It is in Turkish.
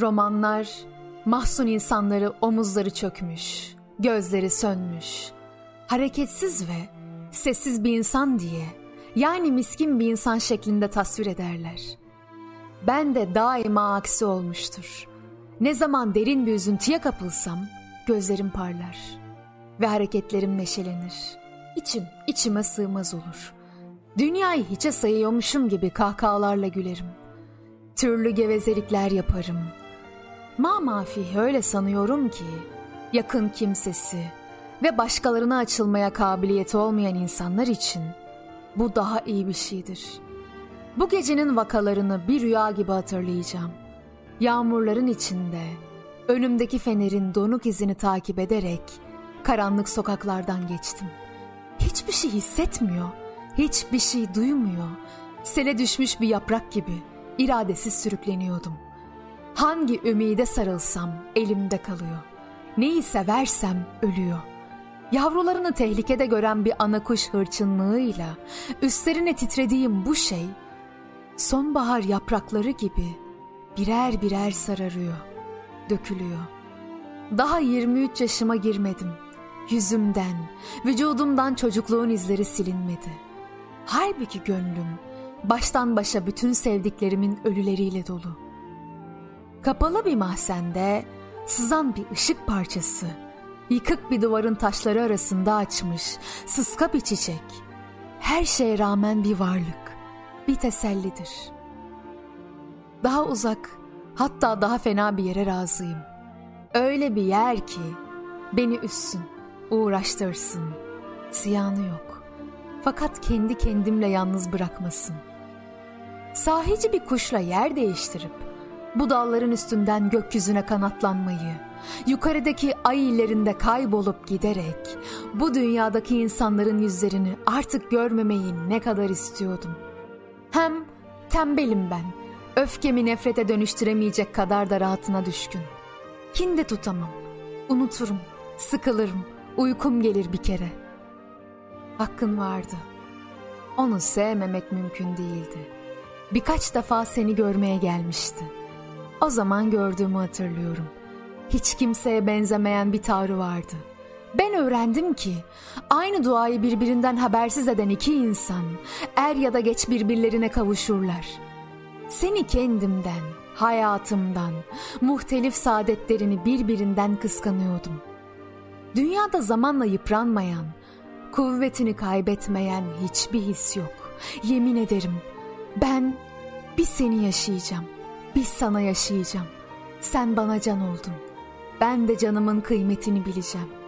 Romanlar, mahzun insanları omuzları çökmüş, gözleri sönmüş, hareketsiz ve sessiz bir insan diye, yani miskin bir insan şeklinde tasvir ederler. Ben de daima aksi olmuştur. Ne zaman derin bir üzüntüye kapılsam, gözlerim parlar ve hareketlerim neşelenir. İçim içime sığmaz olur. Dünyayı hiçe sayıyormuşum gibi kahkahalarla gülerim. Türlü gevezelikler yaparım. Ma mafih öyle sanıyorum ki yakın kimsesi ve başkalarına açılmaya kabiliyeti olmayan insanlar için bu daha iyi bir şeydir. Bu gecenin vakalarını bir rüya gibi hatırlayacağım. Yağmurların içinde önümdeki fenerin donuk izini takip ederek karanlık sokaklardan geçtim. Hiçbir şey hissetmiyor, hiçbir şey duymuyor. Sele düşmüş bir yaprak gibi iradesiz sürükleniyordum. Hangi ümide sarılsam elimde kalıyor. Neyi seversem ölüyor. Yavrularını tehlikede gören bir ana kuş hırçınlığıyla üstlerine titrediğim bu şey sonbahar yaprakları gibi birer birer sararıyor, dökülüyor. Daha 23 yaşıma girmedim. Yüzümden, vücudumdan çocukluğun izleri silinmedi. Halbuki gönlüm baştan başa bütün sevdiklerimin ölüleriyle dolu. Kapalı bir mahzende sızan bir ışık parçası, yıkık bir duvarın taşları arasında açmış, sıska bir çiçek. Her şeye rağmen bir varlık, bir tesellidir. Daha uzak, hatta daha fena bir yere razıyım. Öyle bir yer ki beni üssün, uğraştırsın. Ziyanı yok. Fakat kendi kendimle yalnız bırakmasın. Sahici bir kuşla yer değiştirip bu dalların üstünden gökyüzüne kanatlanmayı, yukarıdaki ay illerinde kaybolup giderek bu dünyadaki insanların yüzlerini artık görmemeyi ne kadar istiyordum. Hem tembelim ben, öfkemi nefrete dönüştüremeyecek kadar da rahatına düşkün. Kin de tutamam, unuturum, sıkılırım, uykum gelir bir kere. Hakkın vardı. Onu sevmemek mümkün değildi. Birkaç defa seni görmeye gelmişti. O zaman gördüğümü hatırlıyorum. Hiç kimseye benzemeyen bir tavrı vardı. Ben öğrendim ki aynı duayı birbirinden habersiz eden iki insan er ya da geç birbirlerine kavuşurlar. Seni kendimden, hayatımdan, muhtelif saadetlerini birbirinden kıskanıyordum. Dünyada zamanla yıpranmayan, kuvvetini kaybetmeyen hiçbir his yok. Yemin ederim ben bir seni yaşayacağım, bir sana yaşayacağım. Sen bana can oldun. Ben de canımın kıymetini bileceğim.''